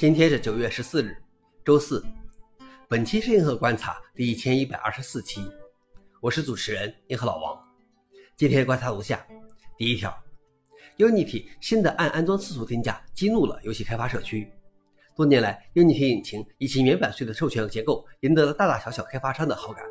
今天是九月十四日，周四。本期是银河观察第一千一百二十四期，我是主持人银河老王。今天观察如下：第一条，Unity 新的按安装次数定价激怒了游戏开发社区。多年来，Unity 引擎以其免版税的授权和结构赢得了大大小小开发商的好感，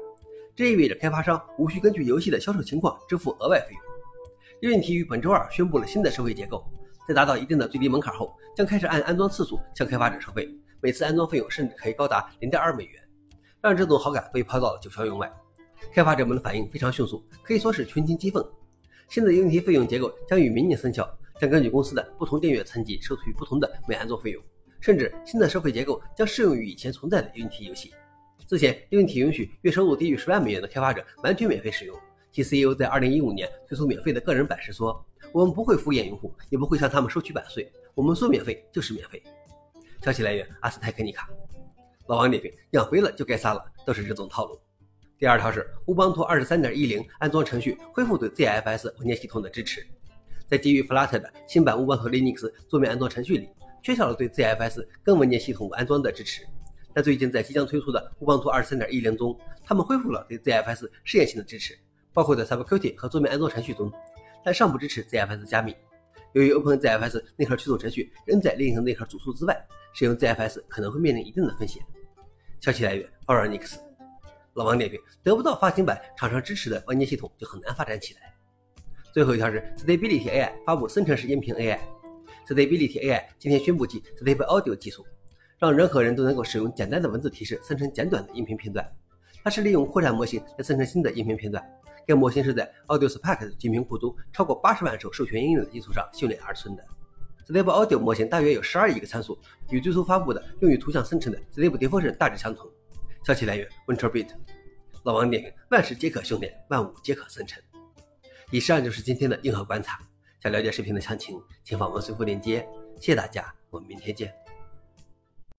这意味着开发商无需根据游戏的销售情况支付额外费用。Unity 于本周二宣布了新的收费结构。在达到一定的最低门槛后，将开始按安装次数向开发者收费，每次安装费用甚至可以高达零点二美元，让这种好感被抛到了九霄云外。开发者们的反应非常迅速，可以说是群情激愤。新的 Unity 费用结构将于明年生效，将根据公司的不同订阅层级收取不同的每安装费用，甚至新的收费结构将适用于以前存在的 Unity 游戏。之前 Unity 允许月收入低于十万美元的开发者完全免费使用。CEO 在2015年推出免费的个人版时说。我们不会敷衍用户，也不会向他们收取版税。我们说免费就是免费。消息来源：阿斯泰克尼卡。老王点评：养肥了就该杀了，都是这种套路。第二条是乌邦图23.10安装程序恢复对 ZFS 文件系统的支持。在基于 Flutter 的新版乌邦图 Linux 桌面安装程序里，缺少了对 ZFS 根文件系统安装的支持。但最近在即将推出的乌邦图23.10中，他们恢复了对 ZFS 试验性的支持，包括在 Subqt 和桌面安装程序中。但尚不支持 ZFS 加密。由于 OpenZFS 内核驱动程序仍在另一个内核主数之外，使用 ZFS 可能会面临一定的风险。消息来源 o r e n i x 老王点评：得不到发行版厂商支持的文件系统就很难发展起来。最后一条是 Stability AI 发布生成式音频 AI。Stability AI 今天宣布其 Stable Audio 技术，让任何人都能够使用简单的文字提示生成简短的音频片段。它是利用扩展模型来生成新的音频片段。该模型是在 AudioSpark 的精品库中超过八十万首授权音乐的基础上训练而成的。Stable Audio 模型大约有十二亿个参数，与最初发布的用于图像生成的 Stable Diffusion 大致相同。消息来源：WinterBeat。老王点评：万事皆可修炼，万物皆可生成。以上就是今天的硬核观察。想了解视频的详情，请访问随附链接。谢谢大家，我们明天见。